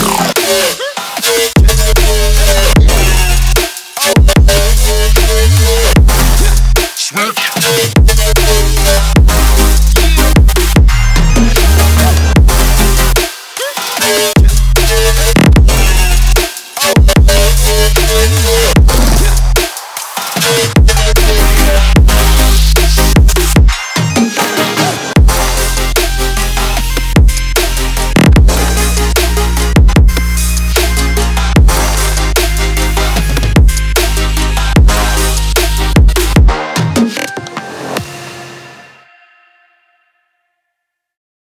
Yeah.